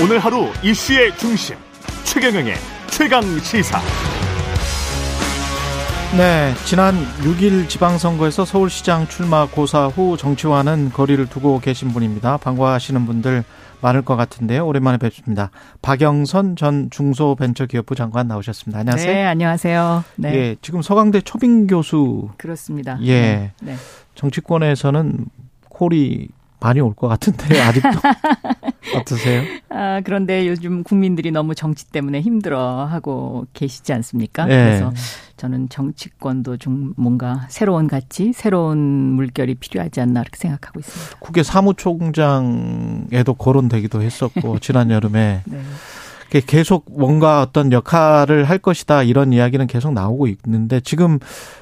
오늘 하루 이슈의 중심 최경영의 최강 시사. 네, 지난 6일 지방선거에서 서울시장 출마 고사 후 정치와는 거리를 두고 계신 분입니다. 반가워하시는 분들 많을 것 같은데요. 오랜만에 뵙습니다. 박영선 전 중소벤처기업부 장관 나오셨습니다. 안녕하세요. 네, 안녕하세요. 네. 예, 지금 서강대 초빙 교수. 그렇습니다. 예. 네. 네. 정치권에서는 콜이 많이 올 것 같은데 아직도 어떠세요? 아 그런데 요즘 국민들이 너무 정치 때문에 힘들어하고 계시지 않습니까? 네. 그래서 저는 정치권도 좀 뭔가 새로운 가치, 새로운 물결이 필요하지 않나 이렇게 생각하고 있습니다. 국회 사무총장에도 거론되기도 했었고 지난 여름에 네. 계속 뭔가 어떤 역할을 할 것이다 이런 이야기는 계속 나오고 있는데 지금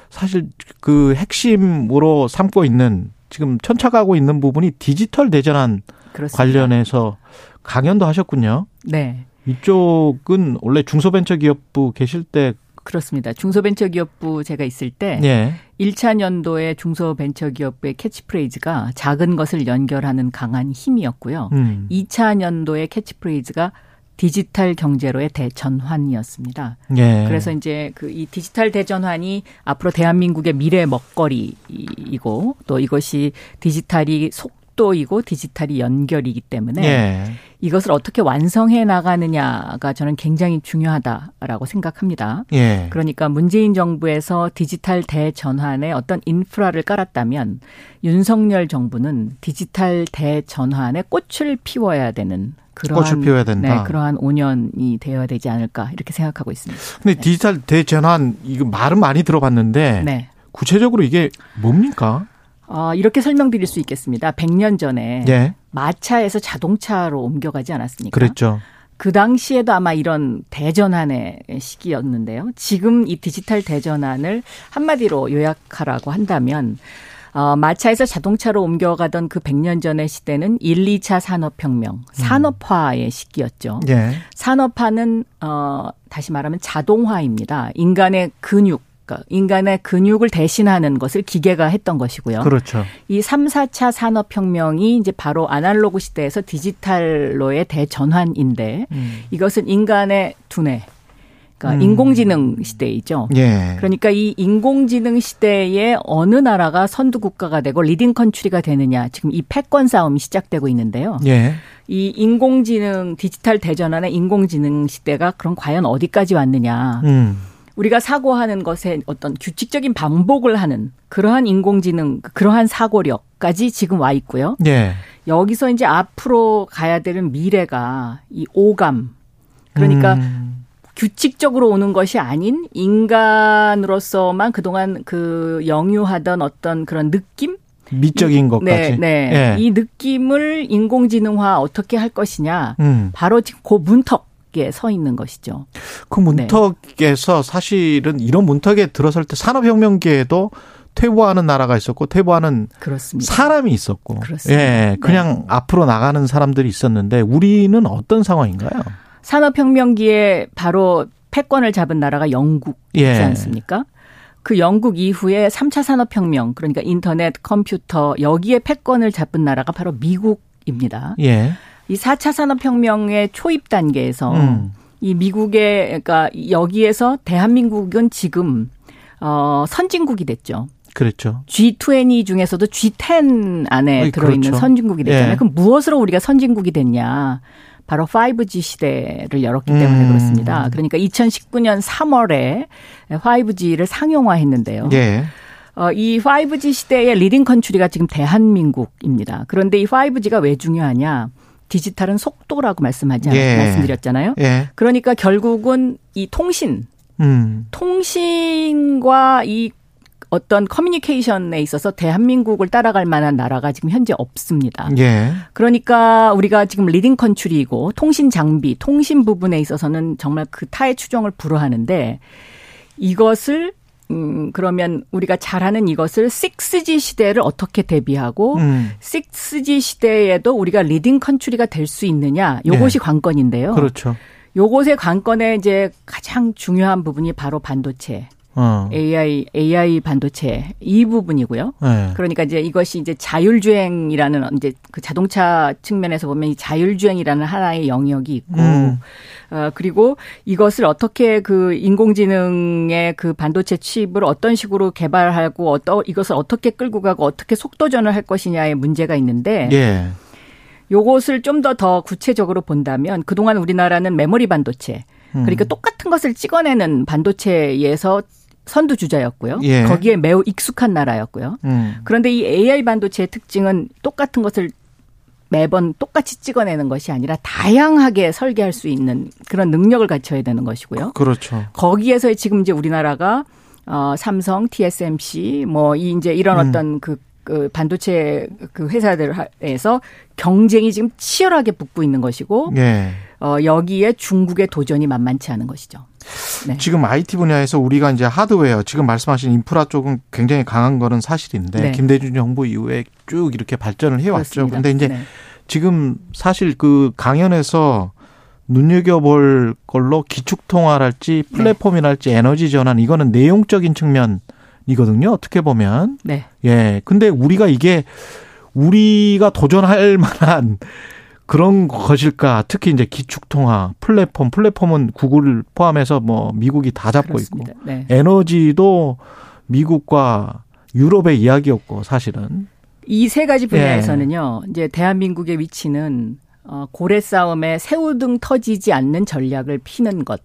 사실 그 핵심으로 삼고 있는 지금 천착하고 있는 부분이 디지털 대전환 그렇습니다. 관련해서 강연도 하셨군요. 네. 이쪽은 원래 중소벤처기업부 계실 때 그렇습니다. 중소벤처기업부 제가 있을 때 예. 1차 년도에 중소벤처기업부의 캐치프레이즈가 작은 것을 연결하는 강한 힘이었고요. 음. 2차 년도의 캐치프레이즈가 디지털 경제로의 대전환이었습니다. 예. 그래서 이제 그 이 디지털 대전환이 앞으로 대한민국의 미래 먹거리이고 또 이것이 디지털이 속도이고 디지털이 연결이기 때문에 예. 이것을 어떻게 완성해 나가느냐가 저는 굉장히 중요하다라고 생각합니다. 예. 그러니까 문재인 정부에서 디지털 대전환에 어떤 인프라를 깔았다면 윤석열 정부는 디지털 대전환에 꽃을 피워야 되는 그러한 꽃을 피워야 된다. 네, 그러한 5년이 되어야 되지 않을까 이렇게 생각하고 있습니다. 근데 디지털 대전환 이거 말은 많이 들어봤는데 네. 구체적으로 이게 뭡니까? 어, 이렇게 설명드릴 수 있겠습니다. 100년 전에 예. 마차에서 자동차로 옮겨가지 않았습니까? 그랬죠. 그 당시에도 아마 이런 대전환의 시기였는데요. 지금 이 디지털 대전환을 한마디로 요약하라고 한다면 어, 마차에서 자동차로 옮겨가던 그 100년 전의 시대는 1, 2차 산업혁명, 산업화의 시기였죠. 예. 산업화는 어, 다시 말하면 자동화입니다. 인간의 근육, 그러니까 인간의 근육을 대신하는 것을 기계가 했던 것이고요. 그렇죠. 이 3, 4차 산업 혁명이 이제 바로 아날로그 시대에서 디지털로의 대전환인데 음. 이것은 인간의 두뇌, 그러니까 음. 인공지능 시대이죠. 예. 그러니까 이 인공지능 시대에 어느 나라가 선두 국가가 되고 leading country가 되느냐 지금 이 패권 싸움이 시작되고 있는데요. 예. 이 인공지능 디지털 대전환의 인공지능 시대가 그럼 과연 어디까지 왔느냐? 음. 우리가 사고하는 것에 어떤 규칙적인 반복을 하는 그러한 인공지능, 그러한 사고력까지 지금 와 있고요. 예. 여기서 이제 앞으로 가야 되는 미래가 이 오감. 그러니까 음. 규칙적으로 오는 것이 아닌 인간으로서만 그동안 그 영유하던 어떤 그런 느낌? 미적인 것까지. 네, 네. 예. 이 느낌을 인공지능화 어떻게 할 것이냐. 음. 바로 지금 그 문턱에 서 있는 것이죠. 그 문턱에서 사실은 이런 문턱에 들어설 때 산업혁명기에도 퇴보하는 나라가 있었고 퇴보하는 그렇습니다. 사람이 있었고 그렇습니다. 예, 그냥 앞으로 나가는 사람들이 있었는데 우리는 어떤 상황인가요? 산업혁명기에 바로 패권을 잡은 나라가 영국이지 예. 않습니까? 그 영국 이후에 3차 산업혁명, 그러니까 인터넷, 컴퓨터, 여기에 패권을 잡은 나라가 바로 미국입니다. 예. 이 4차 산업혁명의 초입 단계에서 음. 이 미국의, 그러니까 여기에서 대한민국은 지금, 어, 선진국이 됐죠. 그렇죠. G20 중에서도 G10 안에 들어있는 그렇죠. 선진국이 됐잖아요. 예. 그럼 무엇으로 우리가 선진국이 됐냐? 바로 5G 시대를 열었기 때문에 음. 그렇습니다. 그러니까 2019년 3월에 5G를 상용화했는데요. 예. 어, 이 5G 시대의 leading country가 지금 대한민국입니다. 그런데 이 5G가 왜 중요하냐? 디지털은 속도라고 말씀하지 않, 예. 말씀드렸잖아요. 예. 그러니까 결국은 이 통신, 음. 통신과 이 어떤 커뮤니케이션에 있어서 대한민국을 따라갈 만한 나라가 지금 현재 없습니다. 예. 그러니까 우리가 지금 leading country이고 통신 장비, 통신 부분에 있어서는 정말 그 타의 추종을 불허하는데 이것을 음 그러면 우리가 잘하는 이것을 6G 시대를 어떻게 대비하고 음. 6G 시대에도 우리가 leading country가 될 수 있느냐 요것이 네. 관건인데요. 그렇죠. 요것의 관건에 이제 가장 중요한 부분이 바로 반도체 어. AI AI 반도체 이 부분이고요. 네. 그러니까 이제 이것이 이제 자율주행이라는 이제 그 자동차 측면에서 보면 이 자율주행이라는 하나의 영역이 있고 음. 어 그리고 이것을 어떻게 그 인공지능의 그 반도체 칩을 어떤 식으로 개발하고 어떠 이것을 어떻게 끌고 가고 어떻게 속도전을 할 것이냐의 문제가 있는데 예. 요것을 좀 더더 구체적으로 본다면 그동안 우리나라는 메모리 반도체 그러니까 음. 똑같은 것을 찍어내는 반도체에서 선두주자였고요. 예. 거기에 매우 익숙한 나라였고요. 음. 그런데 이 AI 반도체의 특징은 똑같은 것을 매번 똑같이 찍어내는 것이 아니라 다양하게 설계할 수 있는 그런 능력을 갖춰야 되는 것이고요. 그렇죠. 거기에서 지금 이제 우리나라가 어 삼성, TSMC 뭐이 이제 이런 음. 어떤 그, 그 반도체 그 회사들에서 경쟁이 지금 치열하게 붙고 있는 것이고 예. 어 여기에 중국의 도전이 만만치 않은 것이죠. 네. 지금 IT 분야에서 우리가 이제 하드웨어 지금 말씀하신 인프라 쪽은 굉장히 강한 거는 사실인데 네. 김대중 정부 이후에 쭉 이렇게 발전을 해왔죠. 근데 이제 네. 지금 사실 그 강연에서 눈여겨볼 걸로 기축통화랄지 네. 플랫폼이랄지 에너지 전환 이거는 내용적인 측면이거든요. 어떻게 보면 네. 예. 근데 우리가 이게 우리가 도전할 만한 그런 것일까? 특히 이제 기축통화, 플랫폼, 플랫폼은 구글을 포함해서 뭐 미국이 다 잡고 있고 그렇습니다. 네. 에너지도 미국과 유럽의 이야기였고 사실은 이 세 가지 예. 분야에서는요. 이제 대한민국의 위치는 어, 고래 싸움에 새우등 터지지 않는 전략을 피는 것.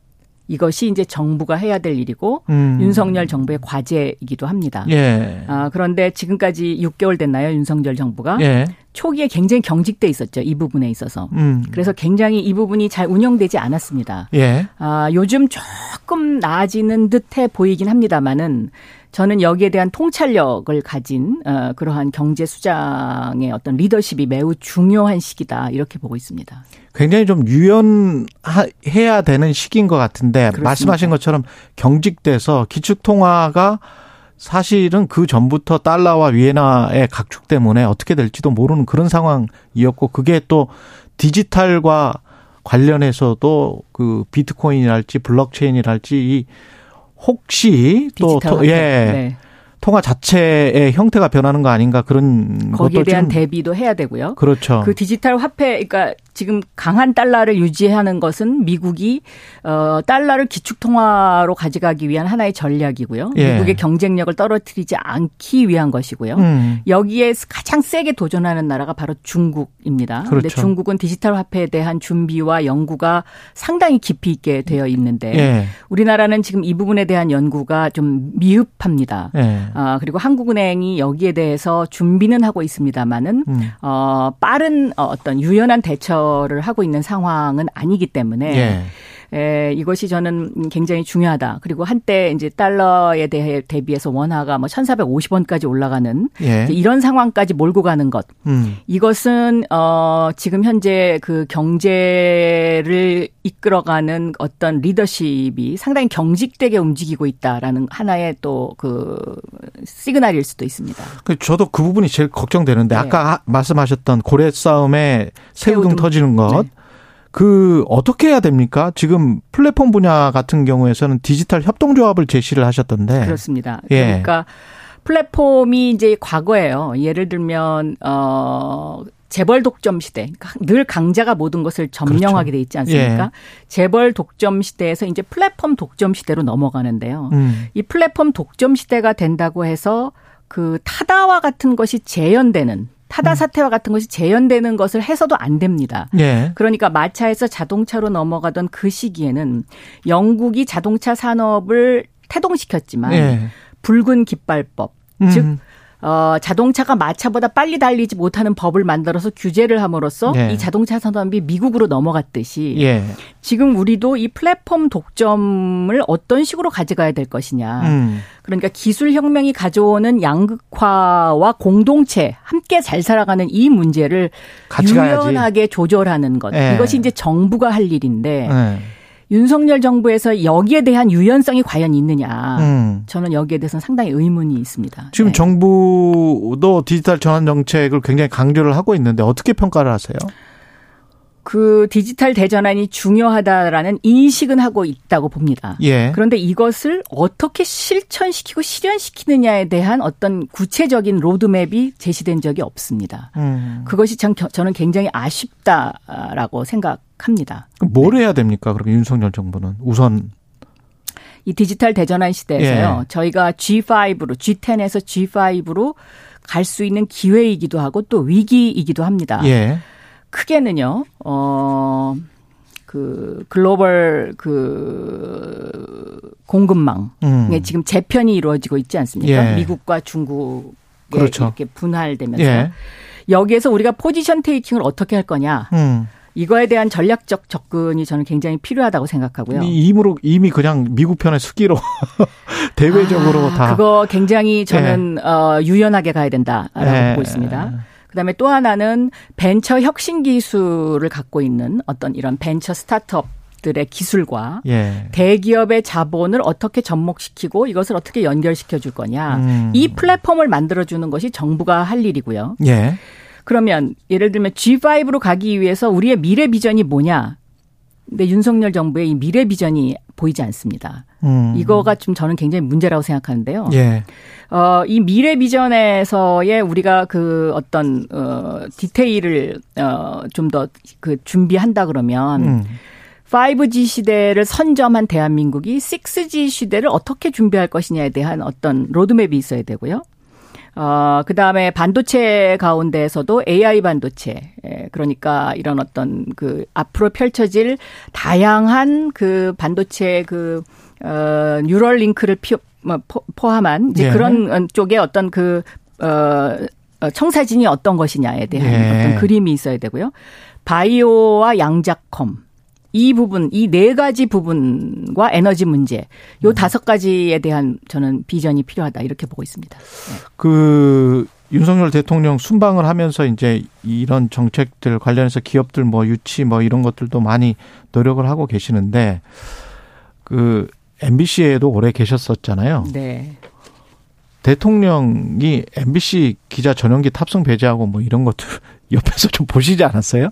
이것이 이제 정부가 해야 될 일이고 음. 윤석열 정부의 과제이기도 합니다. 예. 아, 그런데 지금까지 6개월 됐나요? 윤석열 정부가 예. 초기에 굉장히 경직돼 있었죠. 이 부분에 있어서. 음. 그래서 굉장히 이 부분이 잘 운영되지 않았습니다. 예. 아, 요즘 조금 나아지는 듯해 보이긴 합니다만은 저는 여기에 대한 통찰력을 가진 어, 그러한 경제 수장의 어떤 리더십이 매우 중요한 시기다 이렇게 보고 있습니다. 굉장히 좀 유연해야 되는 시기인 것 같은데 그렇습니다. 말씀하신 것처럼 경직돼서 기축통화가 사실은 그 전부터 달러와 위에나의 각축 때문에 어떻게 될지도 모르는 그런 상황이었고 그게 또 디지털과 관련해서도 그 비트코인이랄지 블록체인이랄지 이 혹시 또. 예, 네. 통화 자체의 형태가 변하는 거 아닌가 그런 거기에 대한 좀 대비도 해야 되고요. 그렇죠. 그 디지털 화폐, 그러니까 지금 강한 달러를 유지하는 것은 미국이 어 달러를 기축 통화로 가져가기 위한 하나의 전략이고요. 예. 미국의 경쟁력을 떨어뜨리지 않기 위한 것이고요. 음. 여기에 가장 세게 도전하는 나라가 바로 중국입니다. 그런데 그렇죠. 중국은 디지털 화폐에 대한 준비와 연구가 상당히 깊이 있게 되어 있는데 예. 우리나라는 지금 이 부분에 대한 연구가 좀 미흡합니다. 예. 아, 그리고 한국은행이 여기에 대해서 준비는 하고 있습니다만은 음. 어, 빠른 어, 어떤 유연한 대처 를 하고 있는 상황은 아니기 때문에 예. 에, 이것이 저는 굉장히 중요하다. 그리고 한때 이제 달러에 대해 대비해서 원화가 뭐 1,450원까지 올라가는 예. 이런 상황까지 몰고 가는 것. 음. 이것은 어 지금 현재 그 경제를 이끌어가는 어떤 리더십이 상당히 경직되게 움직이고 있다라는 하나의 또 그 시그널일 수도 있습니다. 그 저도 그 부분이 제일 걱정되는데 네. 아까 하- 말씀하셨던 고래 싸움에 새우등 새우등. 터지는 것. 네. 그 어떻게 해야 됩니까? 지금 플랫폼 분야 같은 경우에서는 디지털 협동조합을 제시를 하셨던데. 그렇습니다. 예. 그러니까 플랫폼이 이제 과거예요. 예를 들면 어 재벌 독점 시대. 그러니까 늘 강자가 모든 것을 점령하게 그렇죠. 돼 있지 않습니까? 재벌 독점 시대에서 이제 플랫폼 독점 시대로 넘어가는데요. 음. 이 플랫폼 독점 시대가 된다고 해서 그 타다와 같은 것이 재현되는 음. 타다 사태와 같은 것이 재현되는 것을 해서도 안 됩니다. 예. 그러니까 마차에서 자동차로 넘어가던 그 시기에는 영국이 자동차 산업을 태동시켰지만 예. 붉은 깃발법, 음. 즉 어, 자동차가 마차보다 빨리 달리지 못하는 법을 만들어서 규제를 함으로써 예. 이 자동차 산업이 미국으로 넘어갔듯이 예. 지금 우리도 이 플랫폼 독점을 어떤 식으로 가져가야 될 것이냐. 음. 그러니까 기술 혁명이 가져오는 양극화와 공동체 함께 잘 살아가는 이 문제를 같이 가야지. 유연하게 조절하는 것. 예. 이것이 이제 정부가 할 일인데 예. 윤석열 정부에서 여기에 대한 유연성이 과연 있느냐. 음. 저는 여기에 대해서는 상당히 의문이 있습니다. 지금 네. 정부도 디지털 전환 정책을 굉장히 강조를 하고 있는데 어떻게 평가를 하세요? 그 디지털 대전환이 중요하다라는 인식은 하고 있다고 봅니다. 예. 그런데 이것을 어떻게 실천시키고 실현시키느냐에 대한 어떤 구체적인 로드맵이 제시된 적이 없습니다. 음. 그것이 참 겨- 저는 굉장히 아쉽다라고 생각 합니다. 뭘 해야 됩니까? 그럼 윤석열 정부는 우선 이 디지털 대전환 시대에서요. 예. 저희가 G5로 G10에서 G5로 갈 수 있는 기회이기도 하고 또 위기이기도 합니다. 예. 크게는요. 어. 그 글로벌 그 공급망에 음. 지금 재편이 이루어지고 있지 않습니까? 예. 미국과 중국에 그렇죠. 이렇게 분할되면서 예. 여기에서 우리가 포지션 테이킹을 어떻게 할 거냐 음. 이거에 대한 전략적 접근이 저는 굉장히 필요하다고 생각하고요. 이- 이미로 이미 그냥 미국 편의 수기로 대외적으로 아, 다 그거 굉장히 저는 어, 유연하게 가야 된다라고 예. 보고 있습니다. 그다음에 또 하나는 벤처 혁신 기술을 갖고 있는 어떤 이런 벤처 스타트업 들의 기술과 예. 대기업의 자본을 어떻게 접목시키고 이것을 어떻게 연결시켜 줄 거냐. 음. 이 플랫폼을 만들어 주는 것이 정부가 할 일이고요. 예. 그러면 예를 들면 G5로 가기 위해서 우리의 미래 비전이 뭐냐? 근데 윤석열 정부의 이 미래 비전이 보이지 않습니다. 음. 이거가 좀 저는 굉장히 문제라고 생각하는데요. 예. 어, 이 미래 비전에서의 우리가 그 어떤 어 디테일을 어좀 더 그 준비한다 그러면 음. 5G 시대를 선점한 대한민국이 6G 시대를 어떻게 준비할 것이냐에 대한 어떤 로드맵이 있어야 되고요. 어, 그 다음에 반도체 가운데에서도 AI 반도체, 예, 그러니까 이런 어떤 그 앞으로 펼쳐질 다양한 그 반도체 그, 어, 뉴럴링크를 피, 뭐, 포, 포함한 이제 예. 그런 쪽의 어떤 그, 어, 어, 청사진이 어떤 것이냐에 대한 예. 어떤 그림이 있어야 되고요. 바이오와 양자컴. 이 부분, 이 네 가지 부분과 에너지 문제, 요 음. 다섯 가지에 대한 저는 비전이 필요하다 이렇게 보고 있습니다. 그 윤석열 대통령 순방을 하면서 이제 이런 정책들 관련해서 기업들 뭐 유치 뭐 이런 것들도 많이 노력을 하고 계시는데 그 MBC에도 오래 계셨었잖아요. 네. 대통령이 MBC 기자 전용기 탑승 배제하고 뭐 이런 것들 옆에서 좀 보시지 않았어요?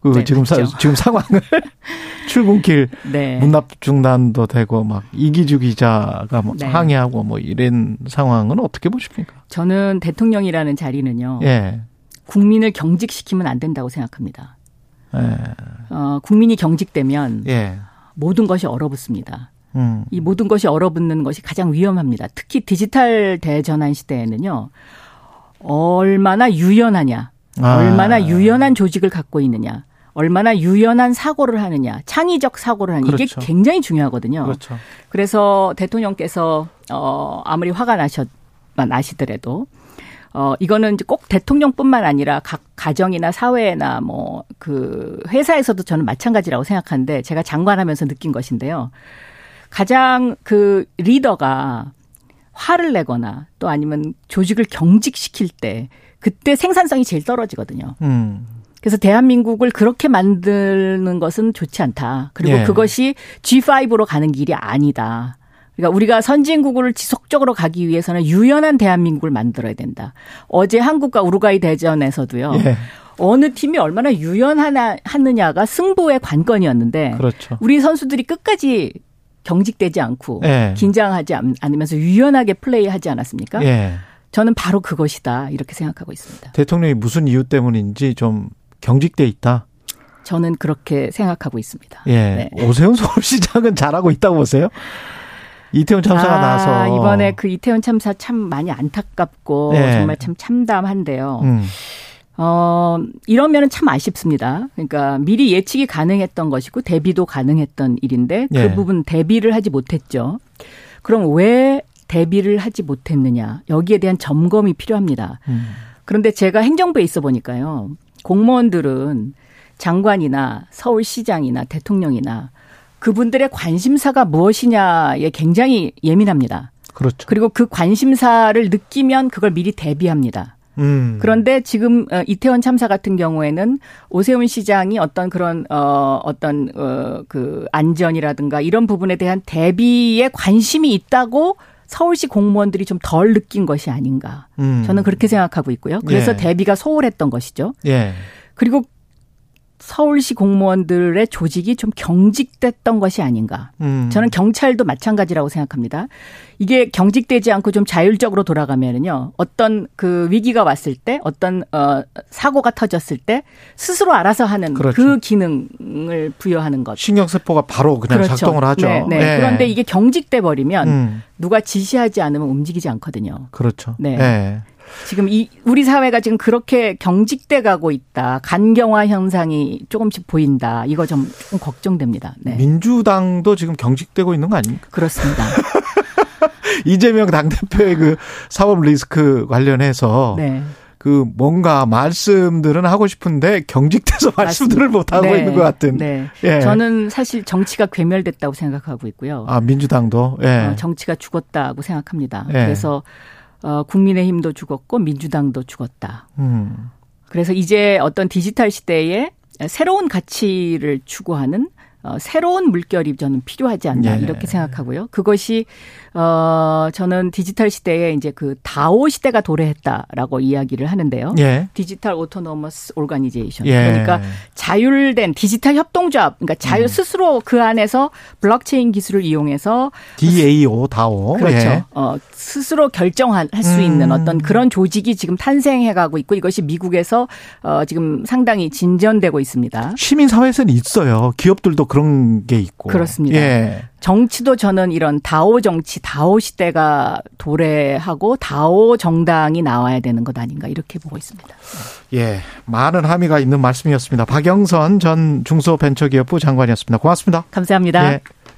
그 네, 지금 사, 봤죠. 지금 상황을 출근길 네. 문납 중단도 되고 막 이기주 기자가 뭐 네. 항의하고 뭐 이런 상황은 어떻게 보십니까? 저는 대통령이라는 자리는요. 예. 국민을 경직시키면 안 된다고 생각합니다. 예. 어, 국민이 경직되면 예. 모든 것이 얼어붙습니다. 음. 이 모든 것이 얼어붙는 것이 가장 위험합니다. 특히 디지털 대전환 시대에는요. 얼마나 유연하냐, 아. 얼마나 유연한 조직을 갖고 있느냐, 얼마나 유연한 사고를 하느냐, 창의적 사고를 하느냐 이게 그렇죠. 굉장히 중요하거든요. 그렇죠. 그래서 대통령께서 어 아무리 화가 나셨 나시더라도 어 이거는 이제 꼭 대통령뿐만 아니라 각 가정이나 사회나 뭐 그 회사에서도 저는 마찬가지라고 생각하는데 제가 장관하면서 느낀 것인데요. 가장 그 리더가 화를 내거나 또 아니면 조직을 경직시킬 때 그때 생산성이 제일 떨어지거든요. 음. 그래서 대한민국을 그렇게 만드는 것은 좋지 않다. 그리고 예. 그것이 G5로 가는 길이 아니다. 그러니까 우리가 선진국을 지속적으로 가기 위해서는 유연한 대한민국을 만들어야 된다. 어제 한국과 우루과이 대전에서도요. 예. 어느 팀이 얼마나 유연하나 하느냐가 승부의 관건이었는데 그렇죠. 우리 선수들이 끝까지 경직되지 않고 예. 긴장하지 않- 않으면서 유연하게 플레이하지 않았습니까? 예. 저는 바로 그것이다 이렇게 생각하고 있습니다. 대통령이 무슨 이유 때문인지 좀 경직돼 있다. 저는 그렇게 생각하고 있습니다. 예. 네. 오세훈 서울시장은 잘하고 있다고 보세요? 이태원 참사가 아, 나서 이번에 그 이태원 참사 참 많이 안타깝고 네. 정말 참 참담한데요. 음. 어, 이러면은 참 아쉽습니다. 그러니까 미리 예측이 가능했던 것이고 대비도 가능했던 일인데 그 예. 부분 대비를 하지 못했죠. 그럼 왜 대비를 하지 못했느냐? 여기에 대한 점검이 필요합니다. 음. 그런데 제가 행정부에 있어 보니까요. 공무원들은 장관이나 서울시장이나 대통령이나 그분들의 관심사가 무엇이냐에 굉장히 예민합니다. 그렇죠. 그리고 그 관심사를 느끼면 그걸 미리 대비합니다. 음. 그런데 지금 어, 이태원 참사 같은 경우에는 오세훈 시장이 어떤 그런 어 어떤 어그 안전이라든가 이런 부분에 대한 대비에 관심이 있다고 서울시 공무원들이 좀 덜 느낀 것이 아닌가. 음. 저는 그렇게 생각하고 있고요. 그래서 예. 대비가 소홀했던 것이죠. 예. 그리고 서울시 공무원들의 조직이 좀 경직됐던 것이 아닌가. 음. 저는 경찰도 마찬가지라고 생각합니다. 이게 경직되지 않고 좀 자율적으로 돌아가면은요. 어떤 그 위기가 왔을 때 어떤 어 사고가 터졌을 때 스스로 알아서 하는 그 그렇죠. 기능 을 부여하는 것. 신경세포가 바로 그냥 그렇죠. 작동을 하죠. 네, 네. 예. 그런데 이게 경직돼 버리면 음, 누가 지시하지 않으면 움직이지 않거든요. 그렇죠. 네. 예. 지금 이 우리 사회가 지금 그렇게 경직돼 가고 있다. 간경화 현상이 조금씩 보인다. 이거 좀, 좀 걱정됩니다. 네. 민주당도 지금 경직되고 있는 거 아닙니까? 그렇습니다. 이재명 당대표의 그 사법 리스크 관련해서 네. 그 뭔가 말씀들은 하고 싶은데 경직돼서 말씀들을 못 하고 네. 있는 것 같은. 네. 예. 저는 사실 정치가 괴멸됐다고 생각하고 있고요. 아 민주당도. 예. 어, 정치가 죽었다고 생각합니다. 예. 그래서 어, 국민의힘도 죽었고 민주당도 죽었다. 음. 그래서 이제 어떤 디지털 시대에 새로운 가치를 추구하는 어, 새로운 물결이 저는 필요하지 않나 예. 이렇게 생각하고요. 그것이 어 저는 디지털 시대에 이제 그 DAO 시대가 도래했다라고 이야기를 하는데요. 예. Digital Autonomous Organization. 예. 그러니까 자율된 디지털 협동조합. 그러니까 자유 스스로 그 안에서 블록체인 기술을 이용해서 DAO 다오. 그렇죠. 예. 어, 스스로 결정할 수 음. 있는 어떤 그런 조직이 지금 탄생해 가고 있고 이것이 미국에서 어, 지금 상당히 진전되고 있습니다. 시민 사회에서는 있어요. 기업들도 그런 게 있고. 그렇습니다. 예. 정치도 저는 이런 다오 정치, 다오 시대가 도래하고 다오 정당이 나와야 되는 것 아닌가 이렇게 보고 있습니다. 예. 많은 함의가 있는 말씀이었습니다. 박영선 전 중소벤처기업부 장관이었습니다. 고맙습니다. 감사합니다. 예.